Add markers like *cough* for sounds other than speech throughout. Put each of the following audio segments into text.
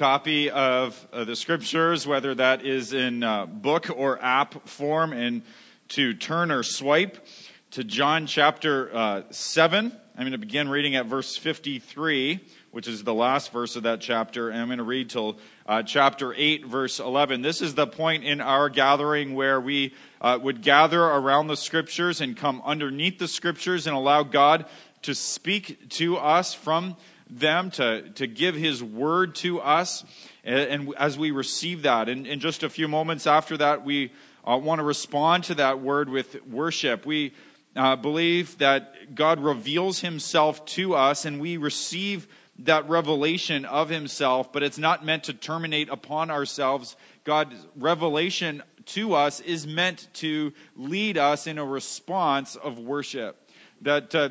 copy of uh, the scriptures, whether that is in uh, book or app form, and to turn or swipe to John chapter uh, 7. I'm going to begin reading at verse 53, which is the last verse of that chapter, and I'm going to read till uh, chapter 8, verse 11. This is the point in our gathering where we uh, would gather around the scriptures and come underneath the scriptures and allow God to speak to us from them, to, to give His word to us. And, and as we receive that, and in just a few moments after that, we uh, want to respond to that word with worship. We uh, believe that God reveals Himself to us, and we receive that revelation of Himself, but it's not meant to terminate upon ourselves. God's revelation to us is meant to lead us in a response of worship. That uh,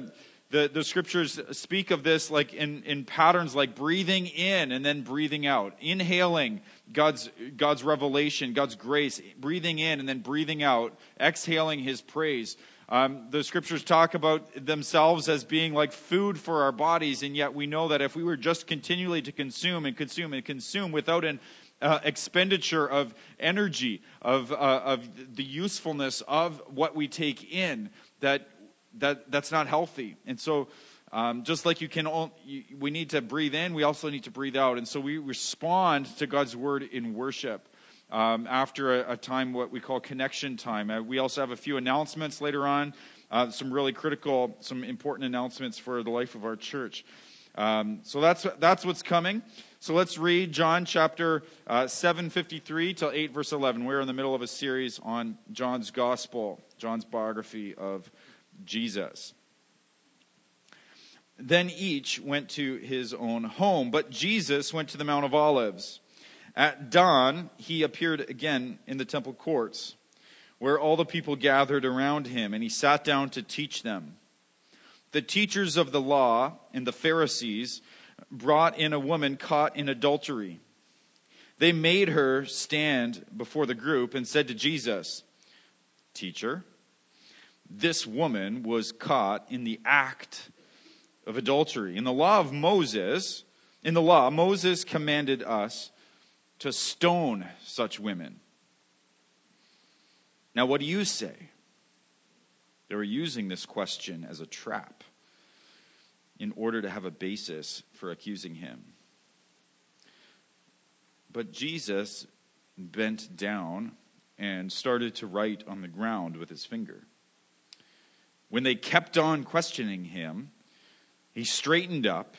the, the scriptures speak of this like in, in patterns like breathing in and then breathing out, inhaling God's, God's revelation, God's grace, breathing in and then breathing out, exhaling his praise. Um, the scriptures talk about themselves as being like food for our bodies, and yet we know that if we were just continually to consume and consume and consume without an uh, expenditure of energy, of, uh, of the usefulness of what we take in, that that that's not healthy. And so, um, just like you can, you, we need to breathe in, we also need to breathe out. And so we respond to God's word in worship. Um, after a, a, time, what we call connection time. Uh, we also have a few announcements later on, uh, some really critical, some important announcements for the life of our church. Um, so that's that's what's coming. So let's read John chapter uh, 753 till 8 verse 11. We're in the middle of a series on John's gospel, John's biography of Jesus. Then each went to his own home, but Jesus went to the Mount of Olives. At dawn, he appeared again in the temple courts, where all the people gathered around him, and he sat down to teach them. The teachers of the law and the Pharisees brought in a woman caught in adultery. They made her stand before the group and said to Jesus, Teacher, this woman was caught in the act of adultery. In the law of Moses, in the law, Moses commanded us to stone such women. Now, what do you say? They were using this question as a trap in order to have a basis for accusing him. But Jesus bent down and started to write on the ground with his finger. When they kept on questioning him, he straightened up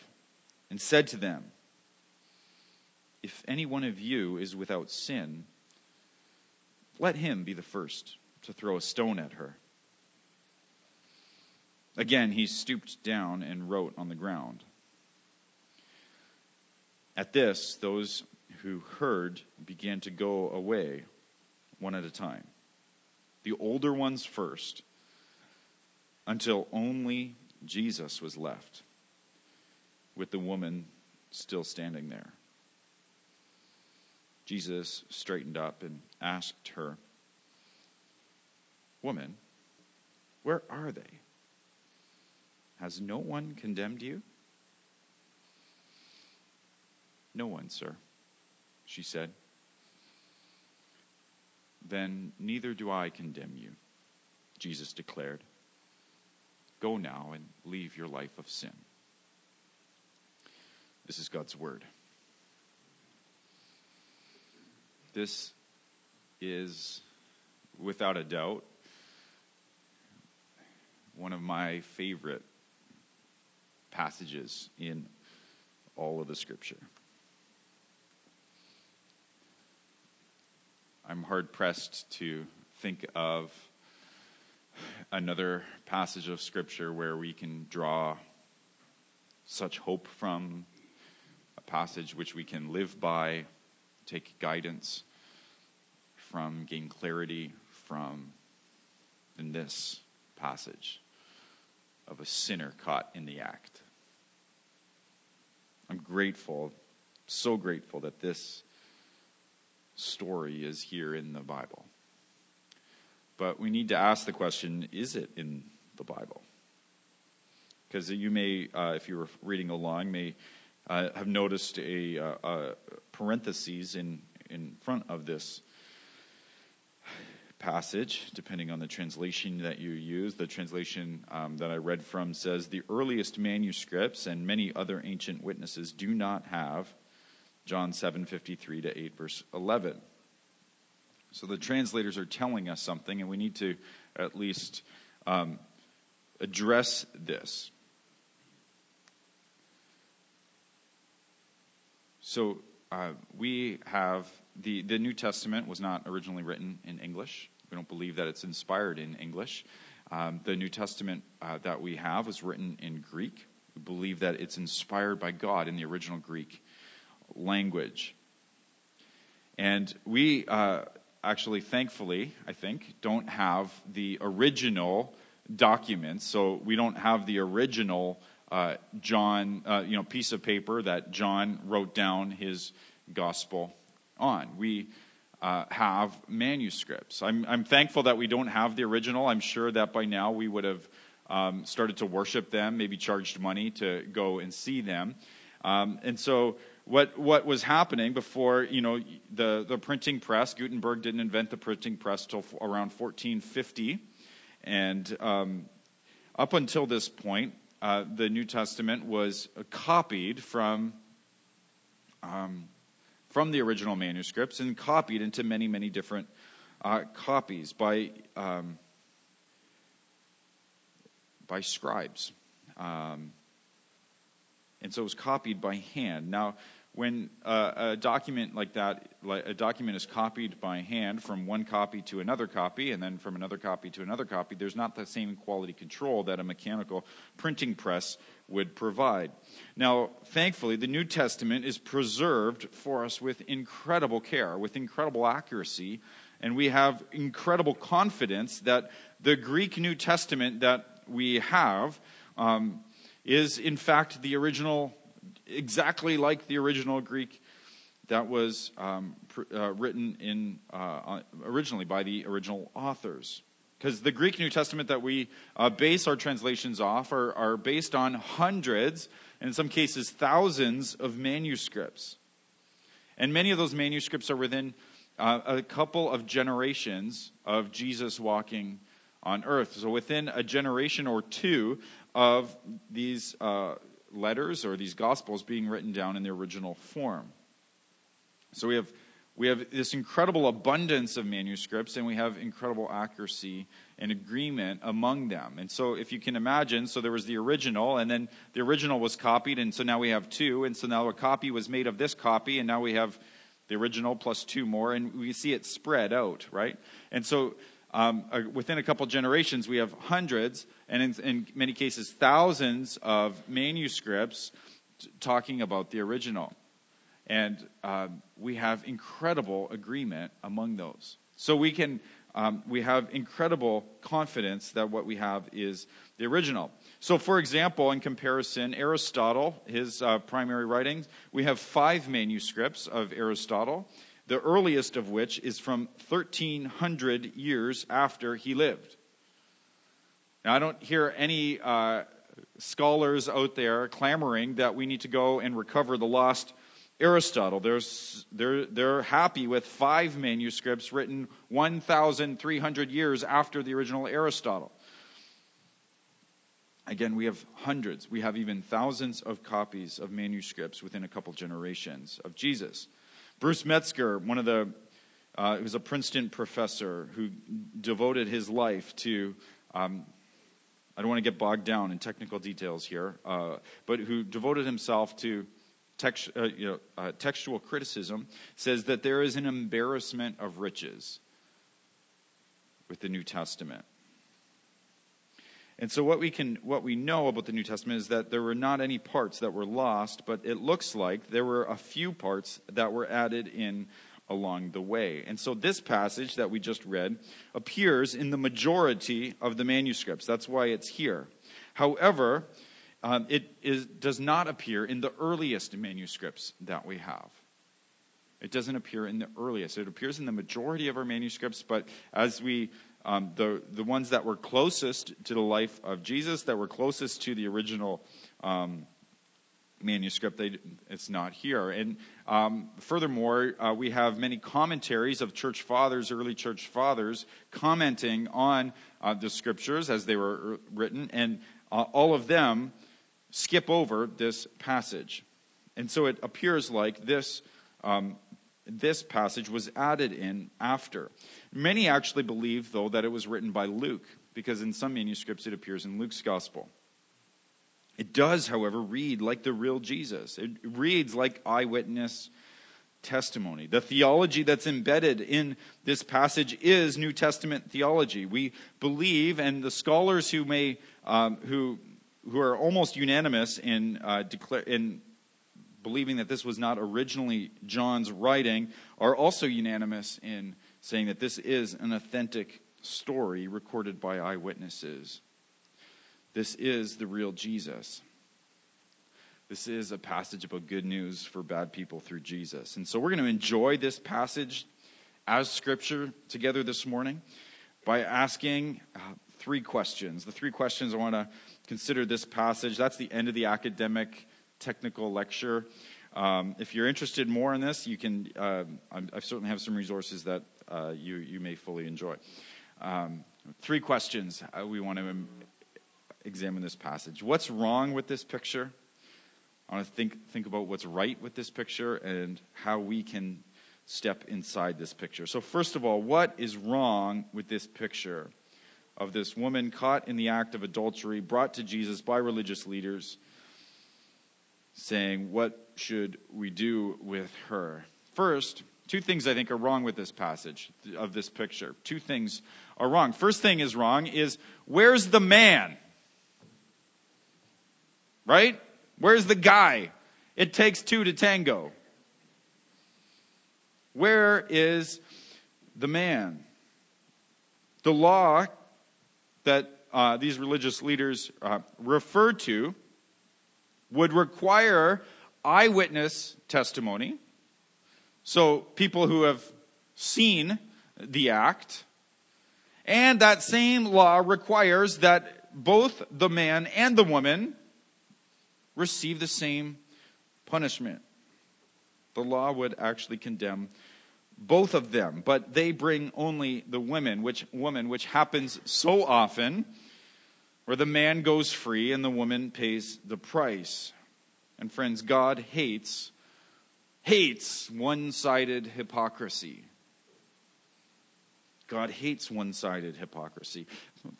and said to them, If any one of you is without sin, let him be the first to throw a stone at her. Again, he stooped down and wrote on the ground. At this, those who heard began to go away one at a time. The older ones first until only Jesus was left, with the woman still standing there. Jesus straightened up and asked her, Woman, where are they? Has no one condemned you? No one, sir, she said. Then neither do I condemn you, Jesus declared. Go now and leave your life of sin. This is God's word. This is, without a doubt, one of my favorite passages in all of the scripture. I'm hard pressed to think of another passage of Scripture where we can draw such hope from, a passage which we can live by, take guidance from, gain clarity from, in this passage of a sinner caught in the act. I'm grateful, so grateful that this story is here in the Bible. But we need to ask the question is it in the Bible? Because you may, uh, if you were reading along, may uh, have noticed a, uh, a parentheses in, in front of this passage, depending on the translation that you use. The translation um, that I read from says the earliest manuscripts and many other ancient witnesses do not have John 7:53 to 8 verse 11. So the translators are telling us something, and we need to at least um, address this. So uh, we have the, the New Testament was not originally written in English. We don't believe that it's inspired in English. Um, the New Testament uh, that we have was written in Greek. We believe that it's inspired by God in the original Greek language. And we uh, actually, thankfully, I think, don't have the original documents. So we don't have the original uh, John, uh, you know, piece of paper that John wrote down his gospel on. We uh, have manuscripts. I'm, I'm thankful that we don't have the original. I'm sure that by now we would have um, started to worship them, maybe charged money to go and see them. Um, and so what what was happening before you know the the printing press Gutenberg didn't invent the printing press till around 1450 and um, up until this point uh, the New Testament was copied from um, from the original manuscripts and copied into many many different uh, copies by um, by scribes um, and so it was copied by hand. Now, when uh, a document like that, like a document is copied by hand from one copy to another copy, and then from another copy to another copy, there's not the same quality control that a mechanical printing press would provide. Now, thankfully, the New Testament is preserved for us with incredible care, with incredible accuracy, and we have incredible confidence that the Greek New Testament that we have. Um, is in fact the original, exactly like the original Greek that was um, uh, written in uh, originally by the original authors. Because the Greek New Testament that we uh, base our translations off are, are based on hundreds, and in some cases thousands, of manuscripts. And many of those manuscripts are within uh, a couple of generations of Jesus walking on earth. So within a generation or two, of these uh, letters or these gospels being written down in the original form. So we have we have this incredible abundance of manuscripts and we have incredible accuracy and agreement among them. And so if you can imagine, so there was the original and then the original was copied and so now we have two and so now a copy was made of this copy and now we have the original plus two more and we see it spread out, right? And so um, uh, within a couple generations, we have hundreds, and in, in many cases, thousands of manuscripts t- talking about the original. And uh, we have incredible agreement among those. So we can um, we have incredible confidence that what we have is the original. So, for example, in comparison, Aristotle, his uh, primary writings, we have five manuscripts of Aristotle the earliest of which is from 1300 years after he lived. Now, I don't hear any uh, scholars out there clamoring that we need to go and recover the lost Aristotle. They're, they're happy with five manuscripts written 1,300 years after the original Aristotle. Again, we have hundreds, we have even thousands of copies of manuscripts within a couple generations of Jesus. Bruce Metzger, one of the, uh, was a Princeton professor who devoted his life to, um, I don't want to get bogged down in technical details here, uh, but who devoted himself to text, uh, you know, uh, textual criticism, says that there is an embarrassment of riches with the New Testament. And so what we can what we know about the New Testament is that there were not any parts that were lost, but it looks like there were a few parts that were added in along the way. And so this passage that we just read appears in the majority of the manuscripts. That's why it's here. However, um, it is, does not appear in the earliest manuscripts that we have. It doesn't appear in the earliest. It appears in the majority of our manuscripts, but as we um, the, the ones that were closest to the life of Jesus, that were closest to the original um, manuscript, they, it's not here. And um, furthermore, uh, we have many commentaries of church fathers, early church fathers, commenting on uh, the scriptures as they were written, and uh, all of them skip over this passage. And so it appears like this, um, this passage was added in after. Many actually believe, though, that it was written by Luke, because in some manuscripts it appears in Luke's gospel. It does, however, read like the real Jesus. It reads like eyewitness testimony. The theology that's embedded in this passage is New Testament theology. We believe, and the scholars who may um, who who are almost unanimous in uh, declare in believing that this was not originally John's writing are also unanimous in saying that this is an authentic story recorded by eyewitnesses. This is the real Jesus. This is a passage about good news for bad people through Jesus. And so we're going to enjoy this passage as scripture together this morning by asking uh, three questions. The three questions I want to consider this passage. That's the end of the academic technical lecture. Um, if you're interested more in this, you can. Uh, I certainly have some resources that uh, you you may fully enjoy. Um, three questions uh, we want to examine this passage. What's wrong with this picture? I want to think, think about what's right with this picture and how we can step inside this picture. So, first of all, what is wrong with this picture of this woman caught in the act of adultery, brought to Jesus by religious leaders, saying, What should we do with her? First, two things I think are wrong with this passage of this picture. Two things are wrong. First thing is wrong is where's the man? Right? Where's the guy? It takes two to tango. Where is the man? The law that uh, these religious leaders uh, refer to would require eyewitness testimony. So, people who have seen the act. And that same law requires that both the man and the woman receive the same punishment. The law would actually condemn both of them, but they bring only the women, which woman, which happens so often, where the man goes free and the woman pays the price. And friends, God hates hates one-sided hypocrisy. God hates one sided hypocrisy.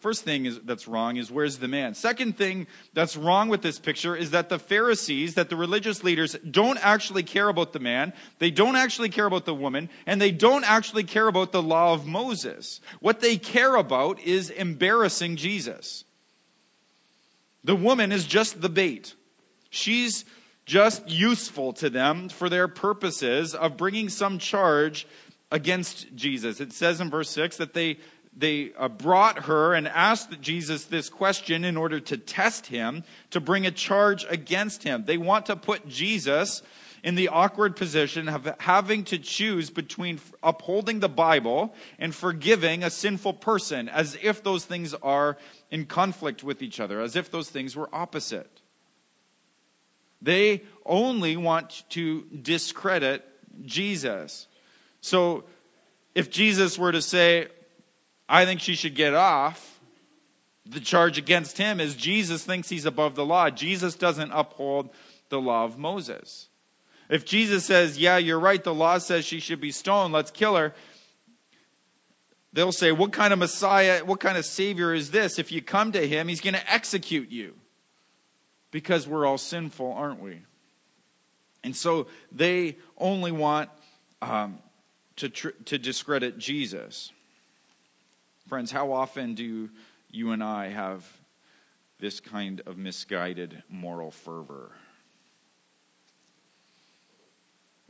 First thing is, that's wrong is where's the man? Second thing that's wrong with this picture is that the Pharisees, that the religious leaders, don't actually care about the man, they don't actually care about the woman, and they don't actually care about the law of Moses. What they care about is embarrassing Jesus. The woman is just the bait. She's just useful to them for their purposes of bringing some charge against Jesus. It says in verse 6 that they, they uh, brought her and asked Jesus this question in order to test him, to bring a charge against him. They want to put Jesus in the awkward position of having to choose between upholding the Bible and forgiving a sinful person, as if those things are in conflict with each other, as if those things were opposite. They only want to discredit Jesus. So if Jesus were to say, I think she should get off, the charge against him is Jesus thinks he's above the law. Jesus doesn't uphold the law of Moses. If Jesus says, Yeah, you're right, the law says she should be stoned, let's kill her, they'll say, What kind of Messiah, what kind of Savior is this? If you come to him, he's going to execute you. Because we're all sinful, aren't we? And so they only want um, to, tr- to discredit Jesus. Friends, how often do you and I have this kind of misguided moral fervor?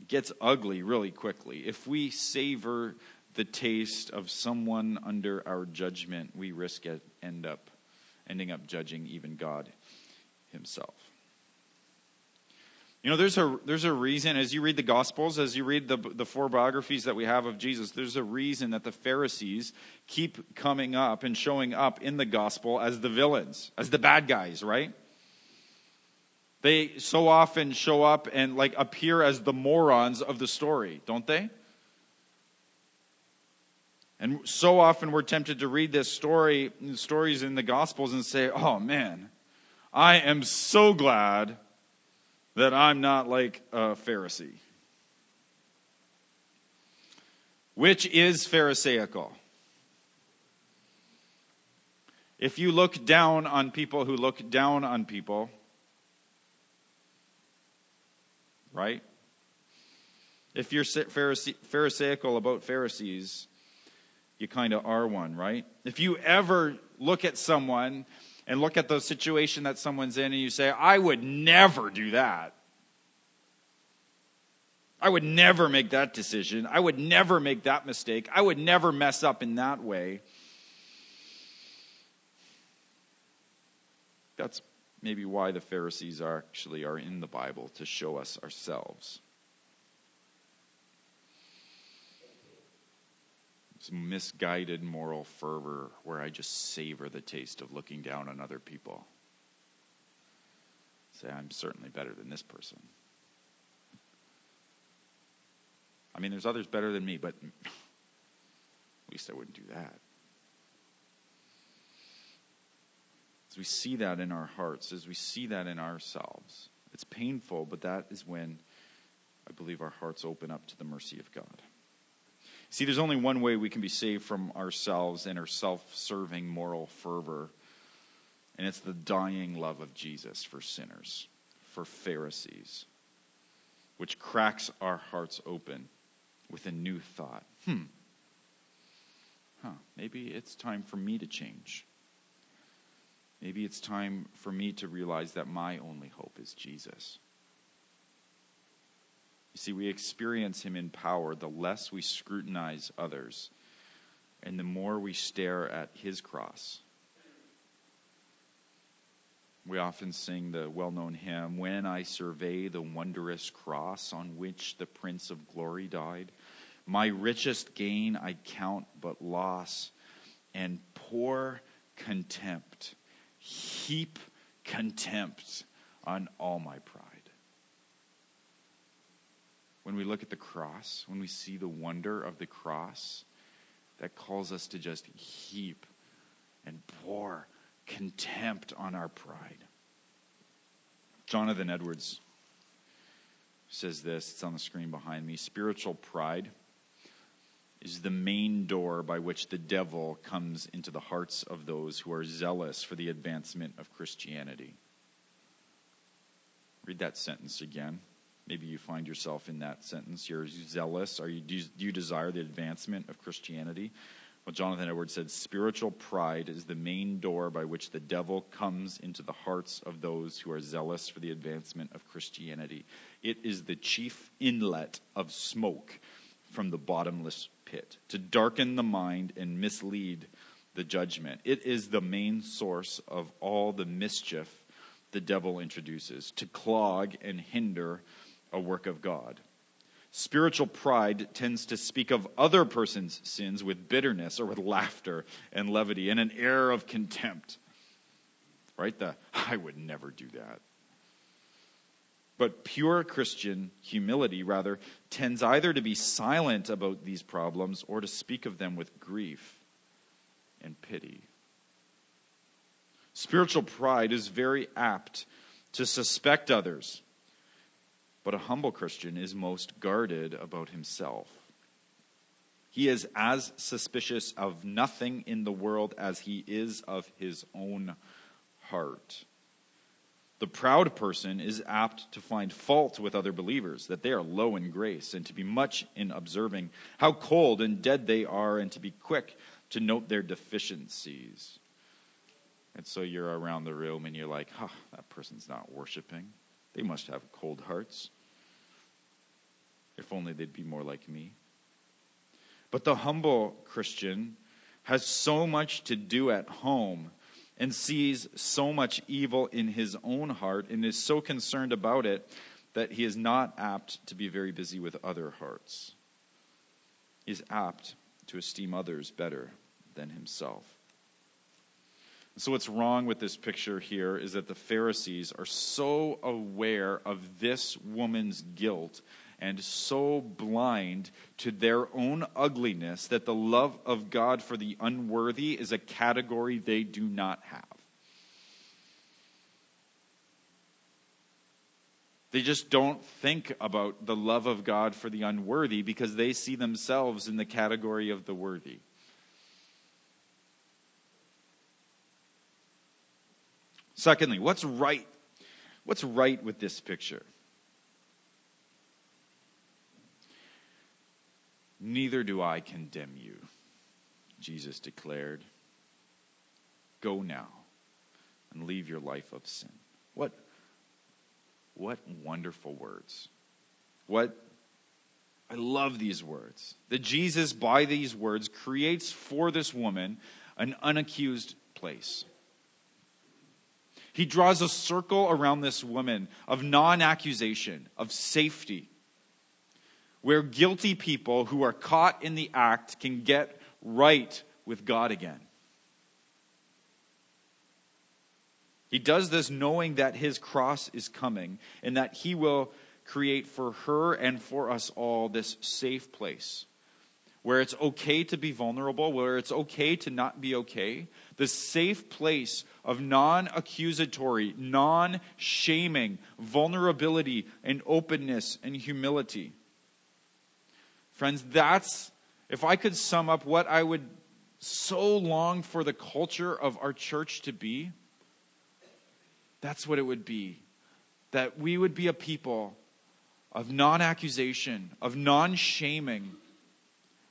It gets ugly really quickly. If we savor the taste of someone under our judgment, we risk it end up ending up judging even God himself. You know, there's a, there's a reason, as you read the Gospels, as you read the, the four biographies that we have of Jesus, there's a reason that the Pharisees keep coming up and showing up in the Gospel as the villains, as the bad guys, right? They so often show up and like appear as the morons of the story, don't they? And so often we're tempted to read this story, stories in the Gospels, and say, oh man, I am so glad that I'm not like a Pharisee. Which is Pharisaical? If you look down on people who look down on people, right? If you're Pharisaical about Pharisees, you kind of are one, right? If you ever look at someone and look at the situation that someone's in and you say, I would never do that. I would never make that decision. I would never make that mistake. I would never mess up in that way. That's maybe why the Pharisees are actually are in the Bible to show us ourselves. some misguided moral fervor where I just savor the taste of looking down on other people. Say, I'm certainly better than this person. I mean, there's others better than me, but *laughs* at least I wouldn't do that. As we see that in our hearts, as we see that in ourselves, it's painful, but that is when I believe our hearts open up to the mercy of God. See, there's only one way we can be saved from ourselves and our self serving moral fervor, and it's the dying love of Jesus for sinners, for Pharisees, which cracks our hearts open with a new thought. Hmm. Huh, maybe it's time for me to change. Maybe it's time for me to realize that my only hope is Jesus. You see, we experience Him in power the less we scrutinize others and the more we stare at His cross. We often sing the well known hymn, When I Survey the Wondrous Cross on which the Prince of Glory died. My richest gain I count but loss, and poor contempt, heap contempt on all my pride when we look at the cross, when we see the wonder of the cross, that calls us to just heap and pour contempt on our pride. Jonathan Edwards says this, it's on the screen behind me. Spiritual pride is the main door by which the devil comes into the hearts of those who are zealous for the advancement of Christianity. Read that sentence again. Maybe you find yourself in that sentence. You're zealous. Are you, do, you, do you desire the advancement of Christianity? Well, Jonathan Edwards said spiritual pride is the main door by which the devil comes into the hearts of those who are zealous for the advancement of Christianity. It is the chief inlet of smoke from the bottomless pit to darken the mind and mislead the judgment. It is the main source of all the mischief the devil introduces to clog and hinder a work of God. Spiritual pride tends to speak of other person's sins with bitterness or with laughter and levity and an air of contempt. Right? The, I would never do that. But pure Christian humility, rather, tends either to be silent about these problems or to speak of them with grief and pity. Spiritual pride is very apt to suspect others but a humble Christian is most guarded about himself. He is as suspicious of nothing in the world as he is of his own heart. The proud person is apt to find fault with other believers, that they are low in grace, and to be much in observing how cold and dead they are, and to be quick to note their deficiencies. And so you're around the room and you're like, huh, that person's not worshiping. They must have cold hearts. If only they'd be more like me. But the humble Christian has so much to do at home and sees so much evil in his own heart and is so concerned about it that he is not apt to be very busy with other hearts. He is apt to esteem others better than himself. So, what's wrong with this picture here is that the Pharisees are so aware of this woman's guilt and so blind to their own ugliness that the love of God for the unworthy is a category they do not have. They just don't think about the love of God for the unworthy because they see themselves in the category of the worthy. Secondly, what's right? What's right with this picture? Neither do I condemn you, Jesus declared. Go now and leave your life of sin. What, what wonderful words. What I love these words. That Jesus, by these words, creates for this woman an unaccused place. He draws a circle around this woman of non accusation, of safety, where guilty people who are caught in the act can get right with God again. He does this knowing that his cross is coming and that he will create for her and for us all this safe place where it's okay to be vulnerable, where it's okay to not be okay, the safe place of non accusatory, non shaming vulnerability and openness and humility. Friends, that's, if I could sum up what I would so long for the culture of our church to be, that's what it would be. That we would be a people of non accusation, of non shaming,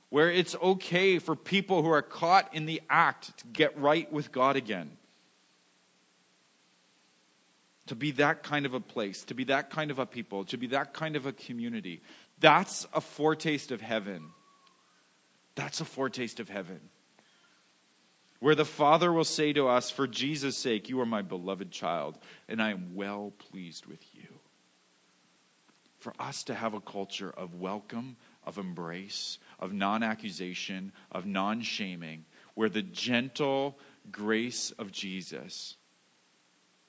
where it's okay for people who are caught in the act to get right with God again. To be that kind of a place, to be that kind of a people, to be that kind of a community. That's a foretaste of heaven. That's a foretaste of heaven. Where the Father will say to us, For Jesus' sake, you are my beloved child, and I am well pleased with you. For us to have a culture of welcome, of embrace, of non accusation, of non shaming, where the gentle grace of Jesus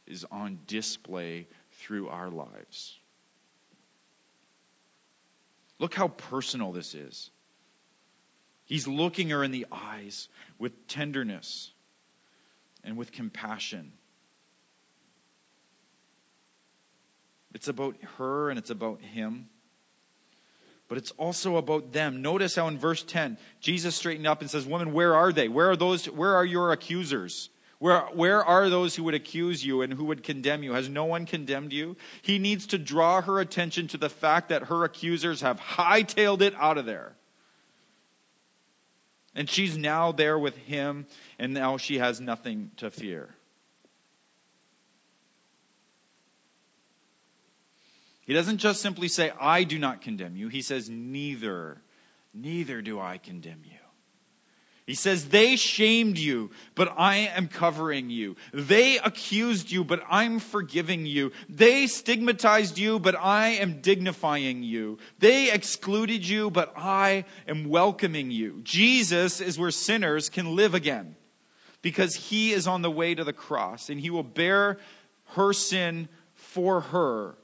is on display through our lives. Look how personal this is. He's looking her in the eyes with tenderness and with compassion. It's about her and it's about him but it's also about them. Notice how in verse 10, Jesus straightened up and says, Woman, where are they? Where are those? Where are your accusers? Where, where are those who would accuse you and who would condemn you? Has no one condemned you? He needs to draw her attention to the fact that her accusers have hightailed it out of there. And she's now there with him, and now she has nothing to fear. He doesn't just simply say, I do not condemn you. He says, Neither, neither do I condemn you. He says, They shamed you, but I am covering you. They accused you, but I'm forgiving you. They stigmatized you, but I am dignifying you. They excluded you, but I am welcoming you. Jesus is where sinners can live again because he is on the way to the cross and he will bear her sin for her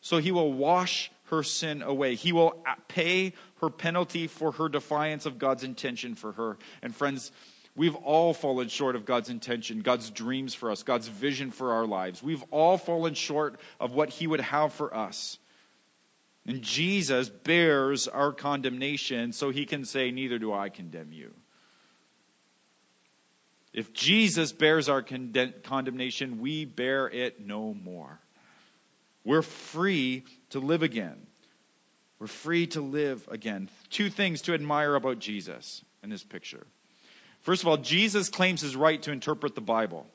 so he will wash her sin away. He will pay her penalty for her defiance of God's intention for her. And friends, we've all fallen short of God's intention, God's dreams for us, God's vision for our lives. We've all fallen short of what he would have for us. And Jesus bears our condemnation so he can say, Neither do I condemn you. If Jesus bears our condemnation, we bear it no more. We're free to live again. We're free to live again. Two things to admire about Jesus in this picture. First of all, Jesus claims his right to interpret the Bible.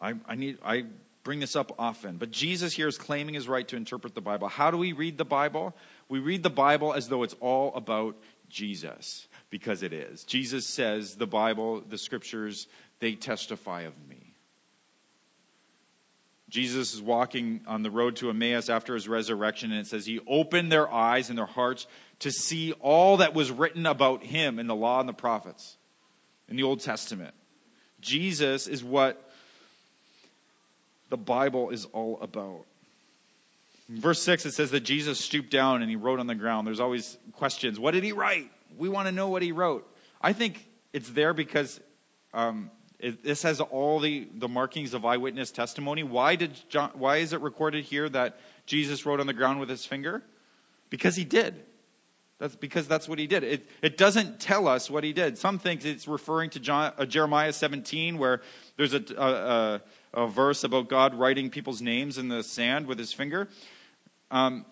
I, I, need, I bring this up often, but Jesus here is claiming his right to interpret the Bible. How do we read the Bible? We read the Bible as though it's all about Jesus, because it is. Jesus says the Bible, the scriptures, they testify of me. Jesus is walking on the road to Emmaus after his resurrection, and it says he opened their eyes and their hearts to see all that was written about him in the law and the prophets. in the Old Testament. Jesus is what the Bible is all about. In verse 6, it says that Jesus stooped down and he wrote on the ground. There's always questions. What did he write? We want to know what he wrote. I think it's there because um, it, this has all the, the markings of eyewitness testimony. Why, did John, why is it recorded here that Jesus wrote on the ground with his finger? Because he did. That's because that's what he did. It, it doesn't tell us what he did. Some think it's referring to John, uh, Jeremiah 17, where there's a, a, a, verse about God writing people's names in the sand with his finger. Um,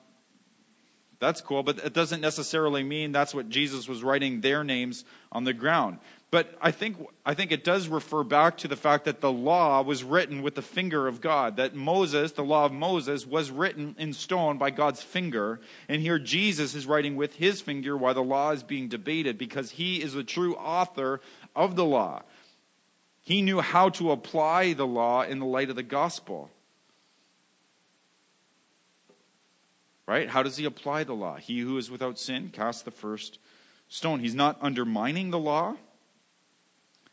that's cool, but it doesn't necessarily mean that's what Jesus was writing their names on the ground. But I think, I think it does refer back to the fact that the law was written with the finger of God, that Moses, the law of Moses, was written in stone by God's finger. And here Jesus is writing with his finger while the law is being debated because he is the true author of the law. He knew how to apply the law in the light of the gospel. Right? How does he apply the law? He who is without sin cast the first stone. He's not undermining the law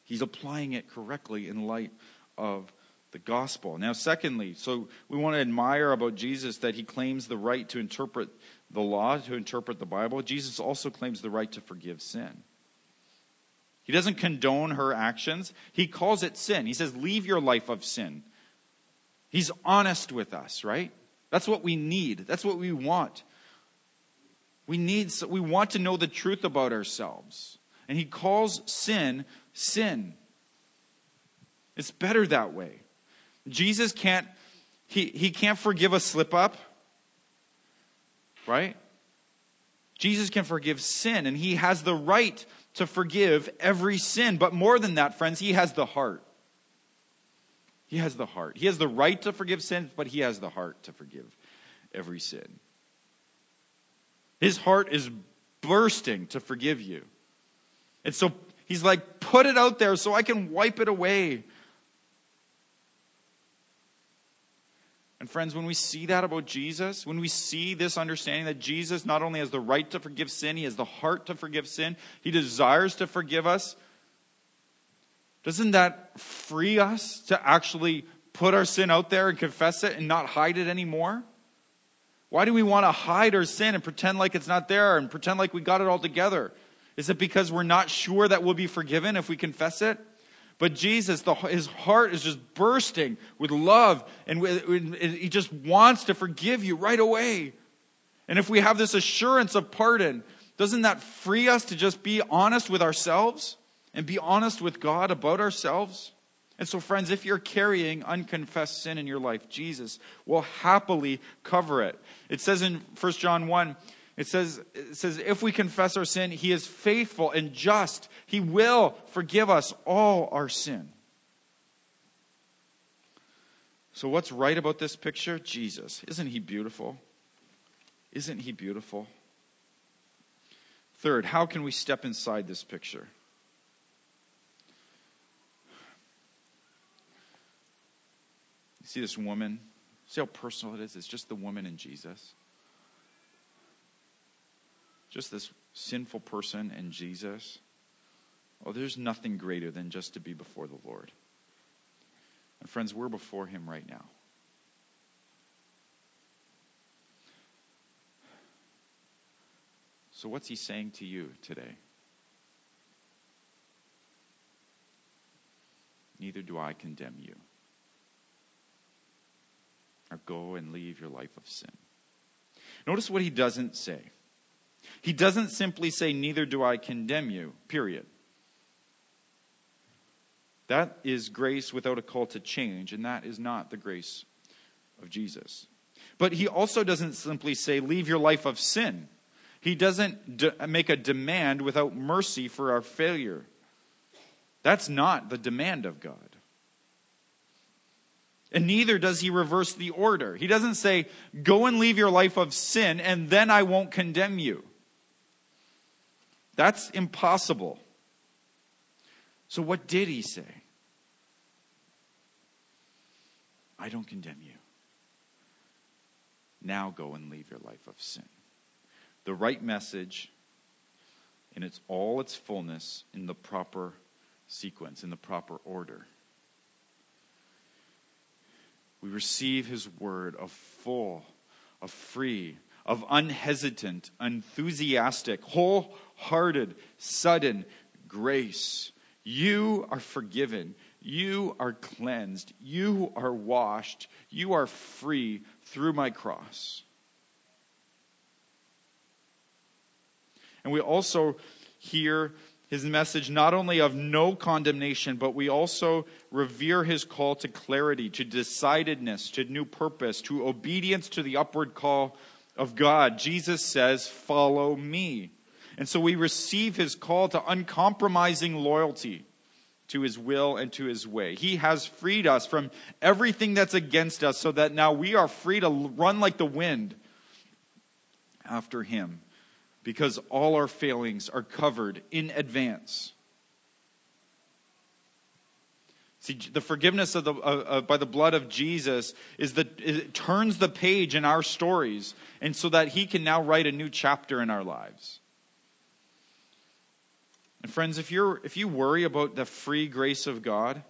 He's applying it correctly in light of the gospel. Now, secondly, so we want to admire about Jesus that he claims the right to interpret the law, to interpret the Bible. Jesus also claims the right to forgive sin. He doesn't condone her actions, he calls it sin. He says, Leave your life of sin. He's honest with us, right? That's what we need. That's what we want. We need we want to know the truth about ourselves. And he calls sin sin. It's better that way. Jesus can't he, he can't forgive a slip up. Right? Jesus can forgive sin, and he has the right to forgive every sin. But more than that, friends, he has the heart. He has the heart. He has the right to forgive sin, but he has the heart to forgive every sin. His heart is bursting to forgive you. And so He's like, put it out there so I can wipe it away. And friends, when we see that about Jesus, when we see this understanding that Jesus not only has the right to forgive sin, he has the heart to forgive sin, he desires to forgive us, doesn't that free us to actually put our sin out there and confess it and not hide it anymore? Why do we want to hide our sin and pretend like it's not there and pretend like we got it all together? Is it because we're not sure that we'll be forgiven if we confess it? But Jesus, the, his heart is just bursting with love, and with, he just wants to forgive you right away. And if we have this assurance of pardon, doesn't that free us to just be honest with ourselves and be honest with God about ourselves? And so, friends, if you're carrying unconfessed sin in your life, Jesus will happily cover it. It says in 1 John 1 it says, it says, if we confess our sin, he is faithful and just. He will forgive us all our sin. So, what's right about this picture? Jesus. Isn't he beautiful? Isn't he beautiful? Third, how can we step inside this picture? You see this woman? See how personal it is? It's just the woman and Jesus just this sinful person and Jesus, Oh, there's nothing greater than just to be before the Lord. And friends, we're before Him right now. So, what's He saying to you today? Neither do I condemn you. Or go and leave your life of sin. Notice what He doesn't say. He doesn't simply say, Neither do I condemn you, period. That is grace without a call to change, and that is not the grace of Jesus. But he also doesn't simply say, Leave your life of sin. He doesn't make a demand without mercy for our failure. That's not the demand of God. And neither does he reverse the order. He doesn't say, Go and leave your life of sin, and then I won't condemn you. That's impossible. So, what did he say? I don't condemn you. Now go and leave your life of sin. The right message in its all its fullness in the proper sequence, in the proper order. We receive his word of full, of free, of unhesitant, enthusiastic, wholehearted, sudden grace. You are forgiven. You are cleansed. You are washed. You are free through my cross. And we also hear his message not only of no condemnation, but we also revere his call to clarity, to decidedness, to new purpose, to obedience to the upward call of God. Jesus says, Follow me. And so we receive his call to uncompromising loyalty to his will and to his way. He has freed us from everything that's against us so that now we are free to run like the wind after him because all our failings are covered in advance. See, the forgiveness of the, uh, uh, by the blood of Jesus is the, it turns the page in our stories, and so that He can now write a new chapter in our lives. And friends, if you're if you worry about the free grace of God,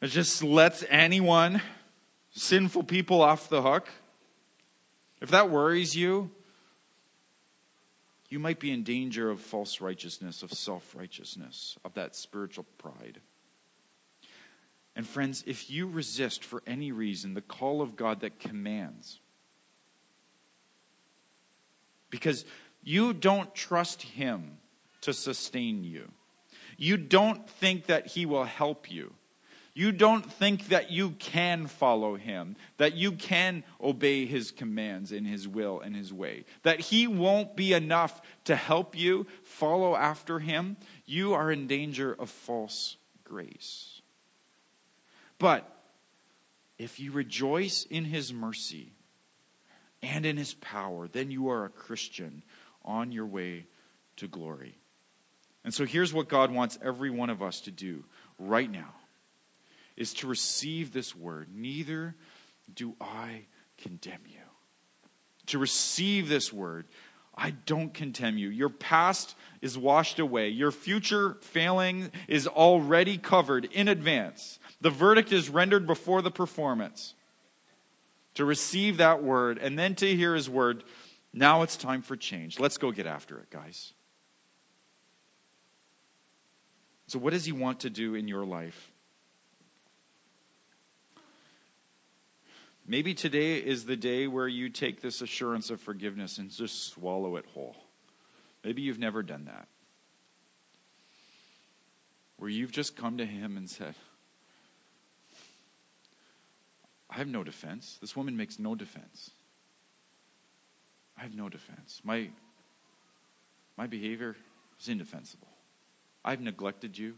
it just lets anyone, sinful people, off the hook. If that worries you, you might be in danger of false righteousness, of self righteousness, of that spiritual pride. And friends, if you resist for any reason the call of God that commands, because you don't trust Him to sustain you, you don't think that He will help you, you don't think that you can follow him, that you can obey his commands in his will and his way, that he won't be enough to help you follow after him, you are in danger of false grace. But if you rejoice in his mercy and in his power, then you are a Christian on your way to glory. And so here's what God wants every one of us to do right now is to receive this word. Neither do I condemn you. To receive this word. I don't condemn you. Your past is washed away. Your future failing is already covered in advance. The verdict is rendered before the performance. To receive that word and then to hear his word, now it's time for change. Let's go get after it, guys. So, what does he want to do in your life? Maybe today is the day where you take this assurance of forgiveness and just swallow it whole. Maybe you've never done that. Where you've just come to Him and said, I have no defense. This woman makes no defense. I have no defense. My, my behavior is indefensible. I've neglected you.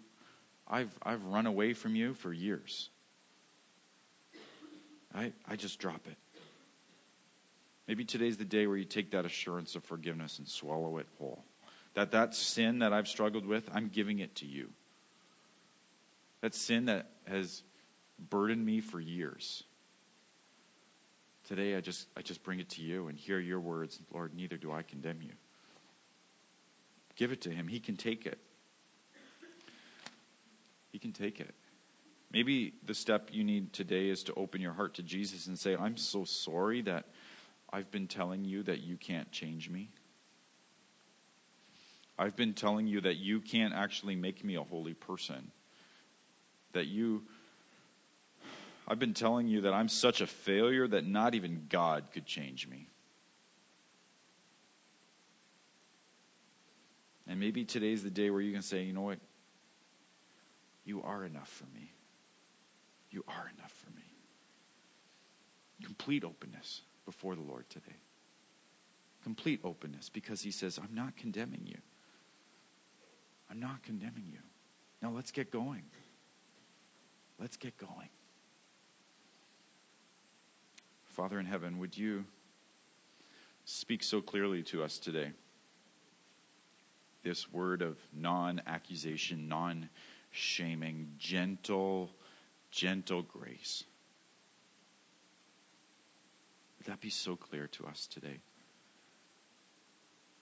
I've, I've run away from you for years. I, I just drop it. Maybe today's the day where you take that assurance of forgiveness and swallow it whole. That that sin that I've struggled with, I'm giving it to you. That sin that has burdened me for years. Today I just I just bring it to you and hear your words, Lord, neither do I condemn you. Give it to him. He can take it. He can take it. Maybe the step you need today is to open your heart to Jesus and say, I'm so sorry that I've been telling you that you can't change me. I've been telling you that you can't actually make me a holy person. That you. I've been telling you that I'm such a failure that not even God could change me. And maybe today's the day where you can say, you know what? You are enough for me. You are enough for me. Complete openness before the Lord today. Complete openness because He says, I'm not condemning you. I'm not condemning you. Now let's get going. Let's get going. Father in heaven, would you speak so clearly to us today? This word of non accusation, non shaming, gentle gentle grace. Would that be so clear to us today?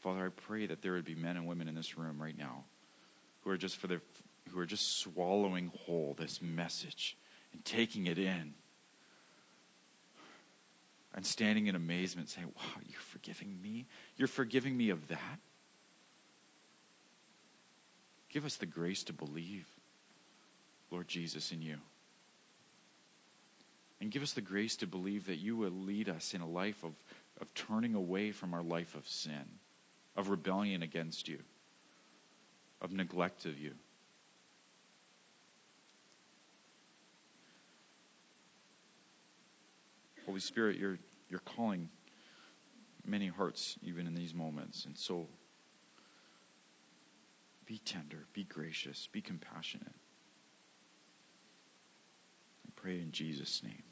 Father, I pray that there would be men and women in this room right now who are just for their who are just swallowing whole this message and taking it in and standing in amazement saying, Wow, you're forgiving me? You're forgiving me of that? Give us the grace to believe, Lord Jesus, in you. And give us the grace to believe that you will lead us in a life of, of turning away from our life of sin, of rebellion against you, of neglect of you. Holy Spirit, you're, you're calling many hearts even in these moments. And so be tender, be gracious, be compassionate. I pray in Jesus' name.